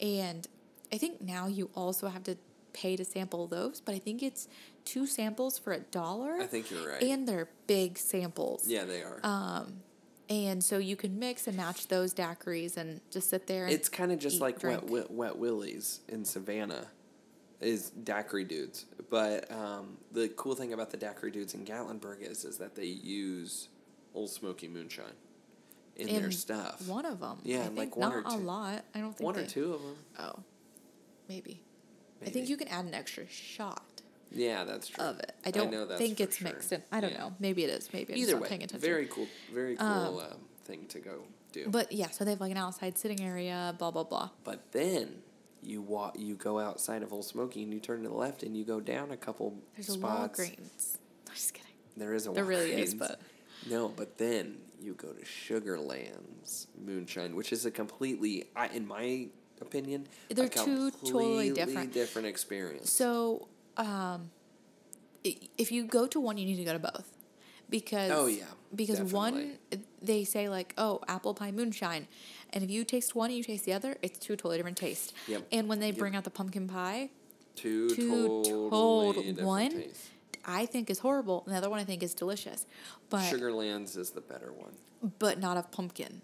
And I think now you also have to pay to sample those, but I think it's two samples for a dollar. I think you're right. And they're big samples. yeah, they are. Um, And so you can mix and match those daiquiris and just sit there. And it's kind of just like drink. wet, wet Wet Willie's in Savannah, is daiquiri dudes. But um, the cool thing about the daiquiri dudes in Gatlinburg is is that they use Ole Smoky moonshine in, their stuff. One of them. Yeah, I like one or not a two. lot. I don't think One or two of them. Oh, maybe. I think you can add an extra shot Yeah, that's true. of it. I don't know that's think it's sure. mixed in. I don't Yeah. know. Maybe it is. Maybe I'm Either way, paying attention. very cool, very cool um, thing to go do. But yeah, so they have like an outside sitting area. Blah blah blah. But then you walk, you go outside of Ole Smoky and you turn to the left and you go down a couple There's spots. a Walgreens. I'm just kidding. There is a There really is, but- no. But then you go to Sugarlands Moonshine, which is a completely, I in my opinion, They're two totally different. different experience. So, um, if you go to one, you need to go to both, because Oh, yeah, because one definitely. They say like oh apple pie moonshine, and if you taste one and you taste the other, it's two totally different tastes. Yep. And when they Yep. bring out the pumpkin pie, two, two totally different one tastes. I think is horrible, and the other one I think is delicious, but Sugarlands is the better one. but not of pumpkin.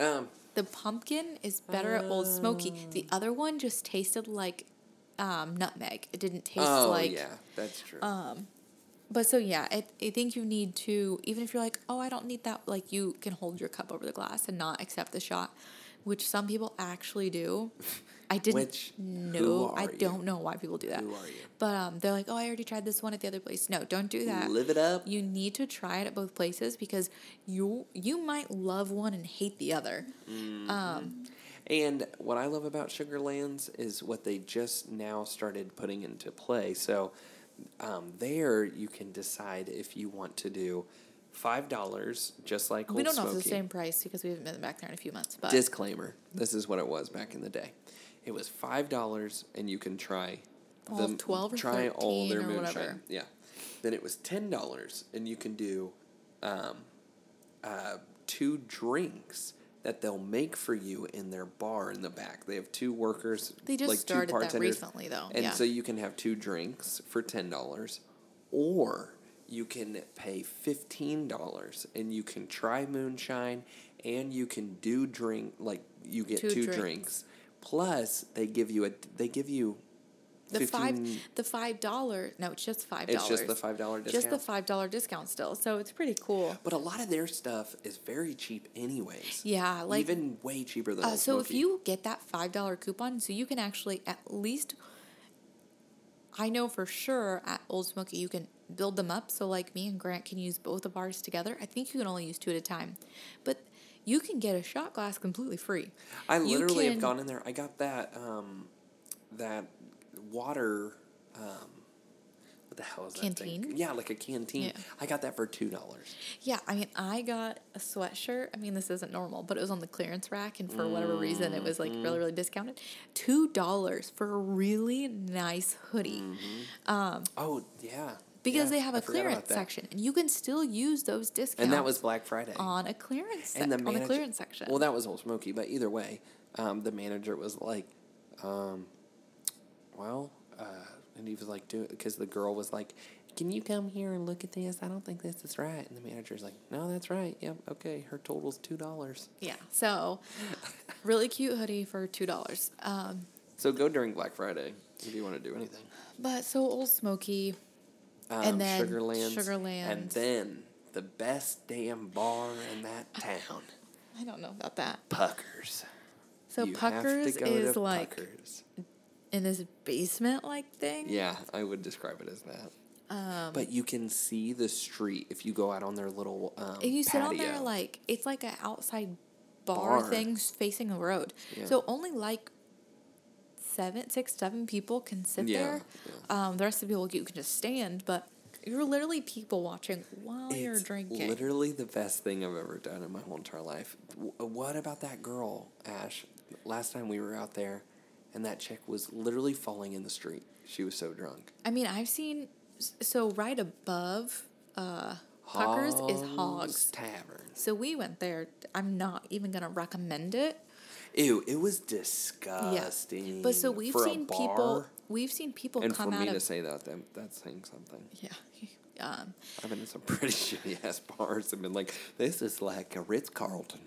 Um, The pumpkin is better at Ole Smoky. The other one just tasted like um, nutmeg. It didn't taste oh like yeah, that's true. But so yeah, I, I think you need to even if you're like, oh, I don't need that. Like you can hold your cup over the glass and not accept the shot, which some people actually do. I didn't Which- know. I you? don't know why people do that. Who are you? But um, they're like, oh, I already tried this one at the other place. No, don't do that. Live it up. You need to try it at both places because you you might love one and hate the other. Um, And what I love about Sugarlands is what they just now started putting into play. So um, there you can decide if you want to do five dollars, just like we Old don't know if it's the same price because we haven't been back there in a few months. But Disclaimer: This is what it was back in the day. It was five dollars, and you can try All of 12 or try all 13 their or moonshine. whatever. Yeah. Then it was ten dollars, and you can do um, uh, two drinks that they'll make for you in their bar in the back. They have two workers. They just like started two that recently, though. And Yeah. so you can have two drinks for ten dollars, or you can pay fifteen dollars and you can try moonshine, and you can do drink like you get Two two, drinks. drinks. Plus, they give you a they give you. The 15 five the five dollar no, it's just five dollars. It's just the $5 Just the five dollar discount still. So it's pretty cool. But a lot of their stuff is very cheap, anyways. Yeah, like even way cheaper than. Uh, so if you get that five dollar coupon, so you can actually at least, I know for sure at Ole Smoky you can build them up. So like me and Grant can use both of ours together. I think you can only use two at a time, but you can get a shot glass completely free. I literally have gone in there. I got that um, that water. Um, what the hell is that Canteen? thing? Yeah, like a canteen. Yeah. I got that for two dollars. Yeah, I mean, I got a sweatshirt. I mean, this isn't normal, but it was on the clearance rack, and for whatever reason, it was like Mm-hmm. really, really discounted. Two dollars for a really nice hoodie Um, Oh yeah. because Yeah, they have a clearance section, and you can still use those discounts. And that was Black Friday. on a clearance sec- and the manager, on the clearance section. Well, that was Ole Smoky, but either way, um, the manager was like, um, well, uh, and he was like, do because the girl was like, can you come here and look at this? I don't think this is right. And the manager's like, no, that's right. Yep, okay. Her total's two dollars. yeah, so really cute hoodie for two dollars. Um, So go during Black Friday if you want to do anything. but so Ole Smoky, Um, And then Sugarlands, Sugarlands. and then the best damn bar in that town, I don't know about that. Puckers. So You have to Puckers go is to like Puckers. In this basement like thing. Yeah, I would describe it as that. Um, but you can see the street if you go out on their little um, If you sit on there, patio. like it's like an outside bar, Bar. thing facing the road. Yeah. So only like seven, six, seven people can sit Yeah, there. Um, the rest of the people you can just stand, but you're literally people watching while you're drinking. literally the best thing I've ever done in my whole entire life. W- What about that girl, Ash? Last time we were out there, and that chick was literally falling in the street. She was so drunk. I mean, I've seen so right above uh, Puckers is Hogs. Tavern. So we went there. I'm not even gonna recommend it. Ew, it was Yeah, disgusting. but so we've for seen people. We've seen people And come for me of to say that, that, that's saying something. yeah. Um, I've been in some pretty shitty ass bars and been like, this is like a Ritz Carlton.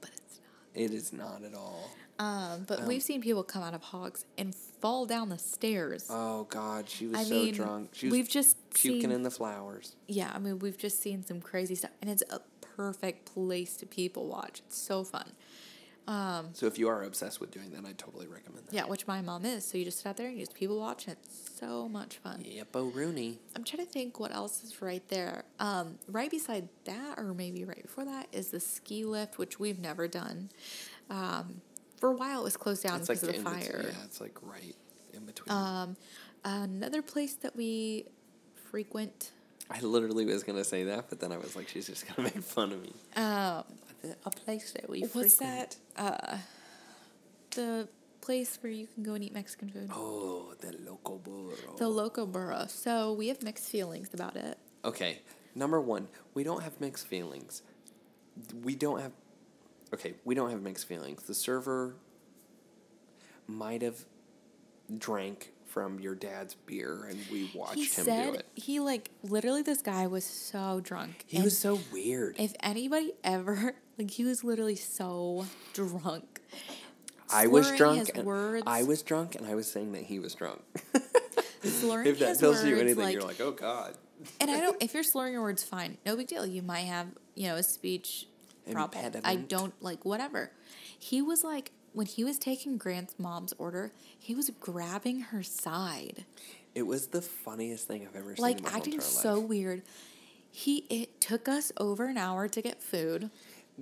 but it's not. It is not at all. Um, but we've seen people come out of hogs and fall down the stairs. Oh God, she was I so mean, drunk. She was we've just puking seen- in the flowers. yeah, I mean, we've just seen some crazy stuff, and it's a perfect place to people watch. It's so fun. So if you are obsessed with doing that, I totally recommend that. Yeah, which my mom is. So you just sit out there and you just people watch, and it's so much fun. Yep, oh Rooney. I'm trying to think what else is right there. Um, right beside that, or maybe right before that, is the ski lift, which we've never done. Um, for a while, it was closed down It's like because of the in between- fire. Yeah, it's like right in between. Um, another place that we frequent. I literally was gonna say that, but then I was like, she's just gonna make fun of me. Um, A place that we what's frequent. that? Uh, the place where you can go and eat Mexican food. Oh, the loco burro. The Loco Burro. So we have mixed feelings about it. Okay, number one, we don't have mixed feelings. We don't have. Okay, we don't have mixed feelings. The server might have drank from your dad's beer, and we watched he him said do it. he like literally this guy was so drunk. He was so weird. If anybody ever like he was literally so drunk. I was drunk. and words. I was drunk, and I was saying that he was drunk. slurring if that tells words, you anything, like, you're like, oh god. and I don't. If you're slurring your words, fine, no big deal. You might have, you know, a speech problem. I don't like whatever. He was like when he was taking Grant's mom's order, he was grabbing her side, It was the funniest thing I've ever seen. like my whole acting so weird. He it took us over an hour to get food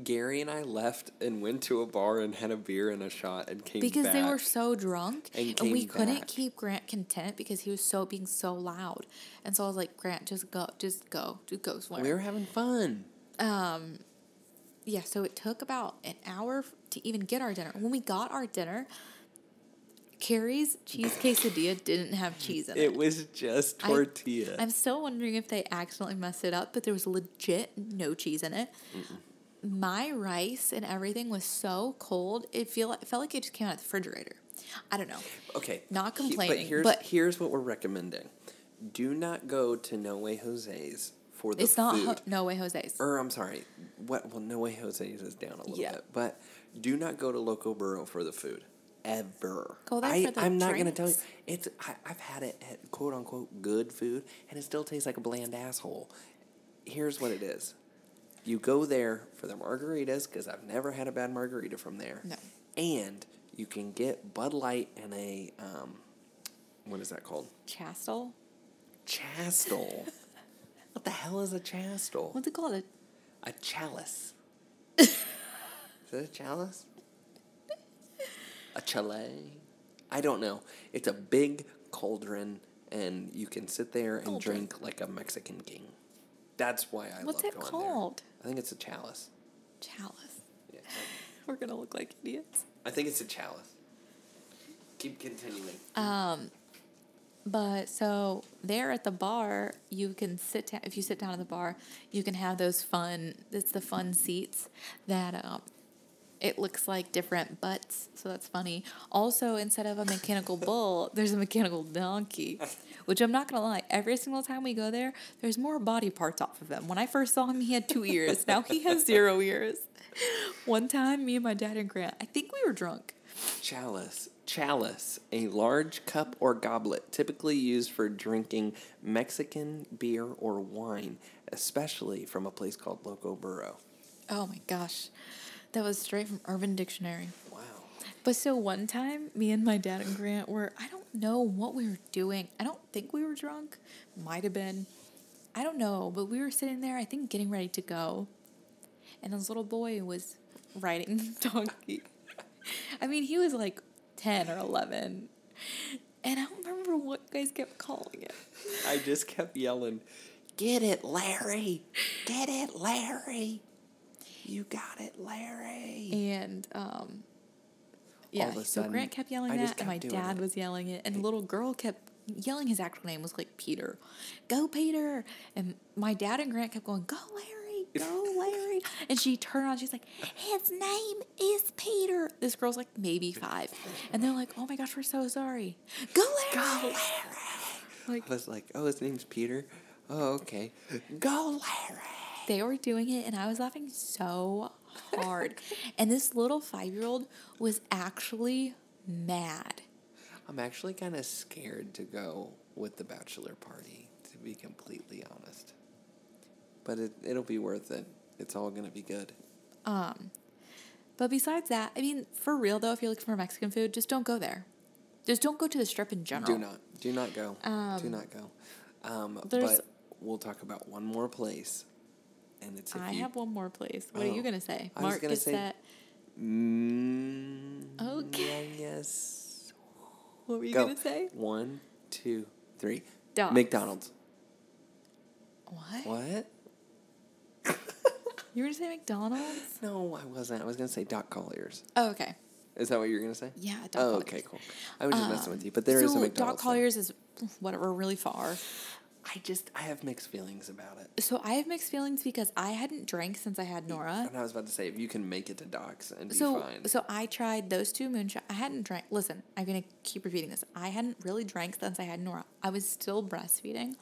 Gary and I left and went to a bar and had a beer and a shot and came back. because they were so drunk And and, we came couldn't keep Grant content because he was so being so loud. And so I was like, Grant, just go, just go, just go somewhere. We were having fun. Um, yeah, so it took about an hour to even get our dinner. When we got our dinner, Carrie's cheese quesadilla didn't have cheese in it. It was just tortilla. I'm still wondering if they accidentally messed it up, but there was legit no cheese in it. My rice and everything was so cold. It feel it felt like it just came out of the refrigerator. I don't know. okay. Not he- complaining, but here's but- here's what we're recommending. Do not go to No Way Jose's for the It's not food. ho- no way Jose's. or I'm sorry. What? Well, No Way Jose's is down a little Yeah. bit, but do not go to Loco Burro for the food ever. Go there I, for the I'm not gonna tell you. drinks. It's I, I've had it at quote unquote good food, and it still tastes like a bland asshole. Here's what it is. You go there for the margaritas because I've never had a bad margarita from there. No. And you can get Bud Light and a um, what is that called? Chastel? Chastel. what the hell is a chastel? What's it called? A A chalice. Is it a chalice? A chalet? I don't know. It's a big cauldron and you can sit there and Cauldron. drink like a Mexican king. That's why I What's love it going called? there. I think it's a chalice. Chalice. Yeah. We're gonna look like idiots. I think it's a chalice. Keep continuing. Um, but so there at the bar, you can sit down. If you sit down at the bar, you can have those fun. It's the fun seats that um, it looks like different butts. So that's funny. Also, instead of a mechanical bull, there's a mechanical donkey. Which I'm not gonna lie, every single time we go there, there's more body parts off of him. When I first saw him, he had two ears. Now he has zero ears. One time, me and my dad and Grant, I think we were drunk. Chalice. Chalice, a large cup or goblet typically used for drinking Mexican beer or wine, especially from a place called Loco Burro. Oh my gosh. That was straight from Urban Dictionary. Wow. But so one time, me and my dad and Grant were, I don't know what we were doing. I don't think we were drunk. Might have been. I don't know. But we were sitting there, I think, getting ready to go. And this little boy was riding donkey. I mean, he was like 10 or 11. And I don't remember what you guys kept calling it. I just kept yelling, Get it, Larry! Get it, Larry! You got it, Larry! And um, yeah, of a so sudden, Grant kept yelling I that, and my dad it. was yelling it, and the little girl kept yelling his actual name was like Peter, go Peter, and my dad and Grant kept going, go Larry, go Larry, and she turned around, she's like, his name is Peter. This girl's like maybe five, and they're like, oh my gosh, we're so sorry, go Larry, Go, like I was like, Oh, his name's Peter? Oh, okay. Go, Larry! they were doing it and I was laughing so hard. and this little five year old was actually mad. I'm actually kind of scared to go with the bachelor party, to be completely honest. But it, it'll be worth it. It's all going to be good. Um, But besides that, I mean, for real though, if you're looking for Mexican food, just don't go there. Just don't go to the strip in general. Do not. Do not go. do not go. Um, but we'll talk about one more place. And it's I you, have one more place. What are you Oh, gonna say? I was Mark gonna say- that. Mm, Okay. Yes. What were you Go. gonna say? One, two, three. Dogs. McDonald's. What? What? You were gonna say McDonald's? No, I wasn't. I was going to say Doc Collier's. Oh, okay. Is that what you were going to say? Yeah, Doc Oh, Collier's. okay, cool. I was just um, messing with you. But there is so a McDonald's. Doc thing. Collier's is whatever, really far. I just, I have mixed feelings about it. So I have mixed feelings because I hadn't drank since I had Nora. And I was about to say, if you can make it to Doc's and be So, fine. so I tried those two moonshine. I hadn't drank. Listen, I'm gonna keep repeating this. I hadn't really drank since I had Nora. I was still breastfeeding.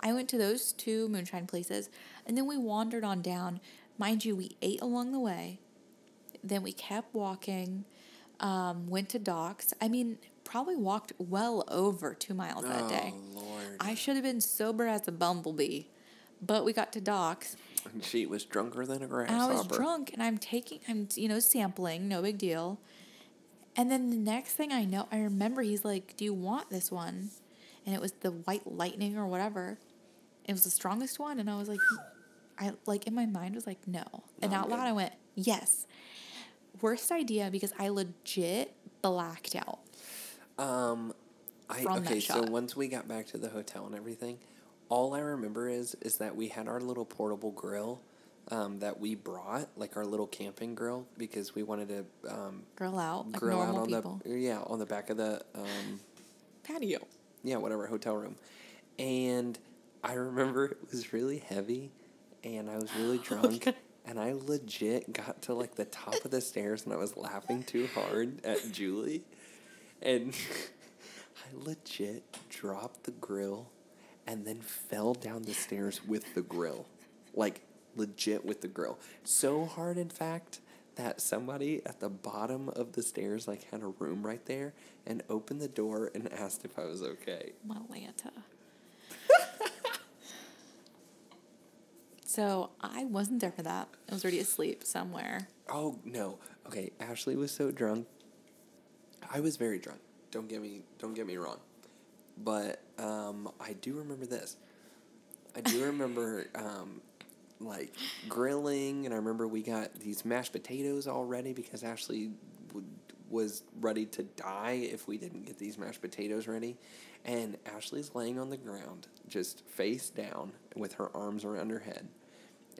I went to those two moonshine places, and then we wandered on down. Mind you, we ate along the way. Then we kept walking. Um, went to Doc's. I mean, probably walked well over two miles that day. Oh, Lord. I should have been sober as a bumblebee, but we got to Doc's. And she was drunker than a grasshopper. I was drunk and I'm taking, I'm, you know, sampling, no big deal. And then the next thing I know, I remember he's like, Do you want this one? And it was the white lightning or whatever. It was the strongest one. And I was like, I like in my mind was like, No. And No, I'm out loud. I went, Yes. Worst idea because I legit blacked out. Um, I okay. So once we got back to the hotel and everything, all I remember is is that we had our little portable grill, um, that we brought, like our little camping grill, because we wanted to um, Grill out like grill out on people. the yeah on the back of the um, Patio. yeah whatever hotel room, and I remember it was really heavy, and I was really drunk. Okay. And I legit got to like the top of the stairs and I was laughing too hard at Julie. And I legit dropped the grill and then fell down the stairs with the grill. Like legit with the grill. So hard in fact that somebody at the bottom of the stairs like had a room right there and opened the door and asked if I was okay. Malanta. So I wasn't there for that. I was already asleep somewhere. Oh no. Okay, Ashley was so drunk. I was very drunk. Don't get me don't get me wrong. But um, I do remember this. I do remember um, like grilling, and I remember we got these mashed potatoes all ready because Ashley would, was ready to die if we didn't get these mashed potatoes ready. And Ashley's laying on the ground, just face down, with her arms around her head.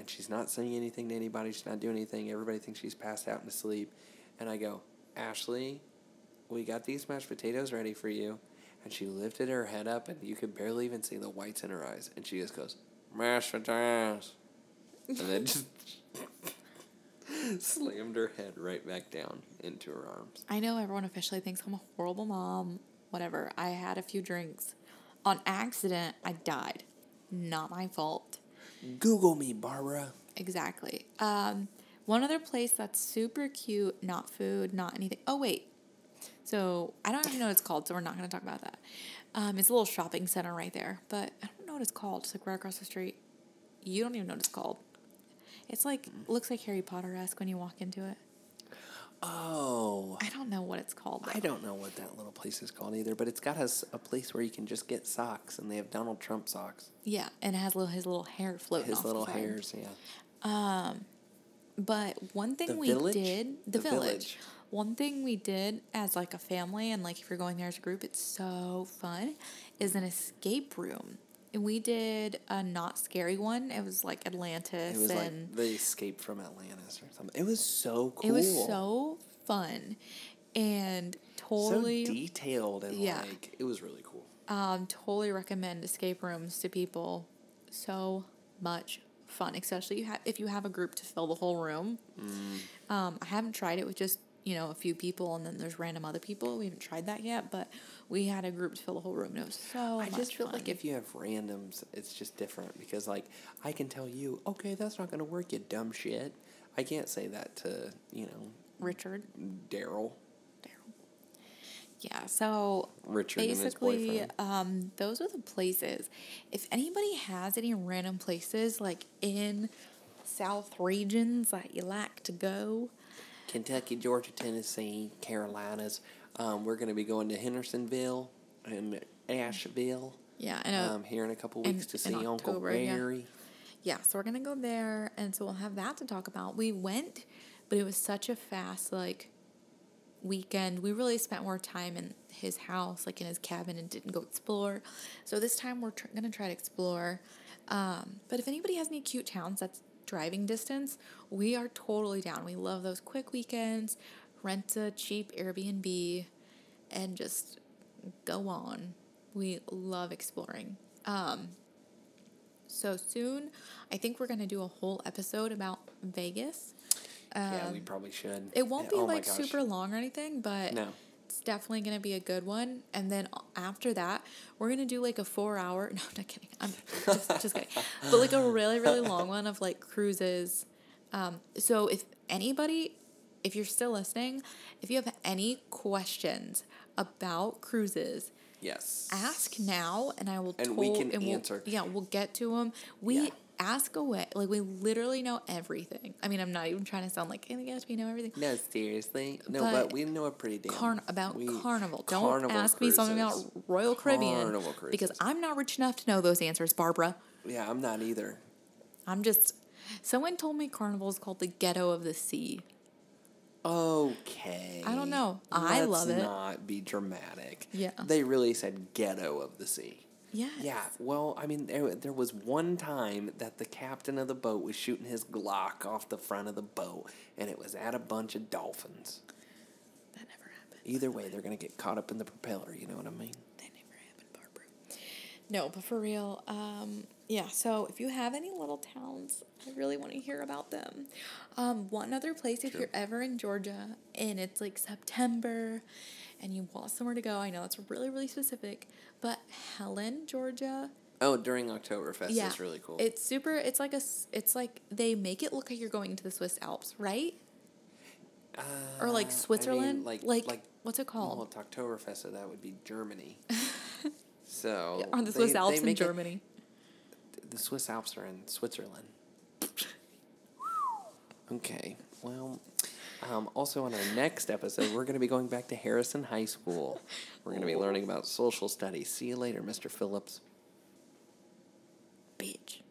And she's not saying anything to anybody. She's not doing anything. Everybody thinks she's passed out and asleep. And I go, Ashley, we got these mashed potatoes ready for you. And she lifted her head up, and you could barely even see the whites in her eyes. And she just goes, mashed potatoes. And then just slammed her head right back down into her arms. I know everyone officially thinks I'm a horrible mom. Whatever. I had a few drinks. On accident, I died. Not my fault. Google me, Barbara. Exactly. Um, one other place that's super cute, not food, not anything. Oh, wait. So I don't even know what it's called, so we're not going to talk about that. Um, it's a little shopping center right there, but I don't know what it's called. It's like right across the street. You don't even know what it's called. It's like, looks like Harry Potter esque when you walk into it. Oh. I don't know what it's called. I don't know what that little place is called either, but it's got us a place where you can just get socks, and they have Donald Trump socks. Yeah, and it has little his little hair floating His little hairs, yeah. Um, But one thing The we village? did, the, The village. village. One thing we did as like a family, and like if you're going there as a group, it's so fun, is an escape room. And we did a not scary one. It was like Atlantis, It was like and the escape from Atlantis or something. It was so cool. it was so fun, and totally, so detailed and Yeah. like it was really cool. um, totally recommend escape rooms to people. So much fun, especially you ha- if you have a group to fill the whole room. Mm. Um, I haven't tried it with just you know a few people, and then there's random other people. We haven't tried that yet, but we had a group to fill the whole room. And it was so. I just feel fun. like if you have randoms, it's just different because like I can tell you, okay, that's not gonna work, you dumb shit. I can't say that to you know Richard. Daryl. Yeah, so Richard and his basically, boyfriend. um, those are the places. If anybody has any random places like in South regions that you like to go, Kentucky, Georgia, Tennessee, Carolinas. Um, we're gonna be going to Hendersonville and Asheville. yeah, I know. Um, here in a couple in- weeks to in see Uncle October, yeah. Barry. Yeah, so we're gonna go there, and so we'll have that to talk about. We went, but it was such a fast like weekend. We really spent more time in his house, like in his cabin, and didn't go explore. So this time we're tr- gonna try to explore. Um, but if anybody has any cute towns that's driving distance, we are totally down. We love those quick weekends. Rent a cheap Airbnb, and just go on. We love exploring. Um, so soon, I think we're gonna do a whole episode about Vegas. yeah, we probably should. It won't be oh like super long or anything, but No. Definitely gonna be a good one. And then after that, we're gonna do like a four hour. No, I'm not kidding. I'm just, just kidding. But like a really really long one of like cruises. Um, so if anybody, if you're still listening, if you have any questions about cruises, Yes. ask now and I will And we tol- can we'll- answer. yeah, we'll get to them. We Yeah. Ask away. Like we literally know everything. I mean, I'm not even trying to sound like, hey, yes, we know everything. No, seriously. No, But but, we know it pretty damn. Carn- about we- Carnival. Don't Carnival ask me something about cruises. Royal Caribbean Carnival because. I'm not rich enough to know those answers, Barbara. Yeah, I'm not either. I'm just. Someone told me Carnival is called the ghetto of the sea. Okay. I don't know. I Let's love it. not be dramatic. Yeah. They really said ghetto of the sea. Yes. Yeah, well, I mean, there, there was one time that the captain of the boat was shooting his Glock off the front of the boat, and it was at a bunch of dolphins. That never happened. Either way, they're going to get caught up in the propeller, you know what I mean? That never happened, Barbara. No, but for real, um, yeah. So if you have any little towns, I really want to hear about them. Um, one other place, if Sure. you're ever in Georgia and it's like September, and you want somewhere to go, I know that's really really specific, but Helen, Georgia. Oh, during Oktoberfest Yeah, is really cool. It's super. It's like a, It's like they make it look like you're going to the Swiss Alps, right? or Uh, like I mean, Switzerland. like, like, like, what's it called? well, it's Oktoberfest, so that would be Germany. so. Yeah, Are the Swiss they Alps in make it- Germany? the Swiss Alps are in Switzerland. Okay, well, um, also on our next episode, we're going to be going back to Harrison High School. We're going to be learning about social studies. See you later, Mr. Phillips. Bitch.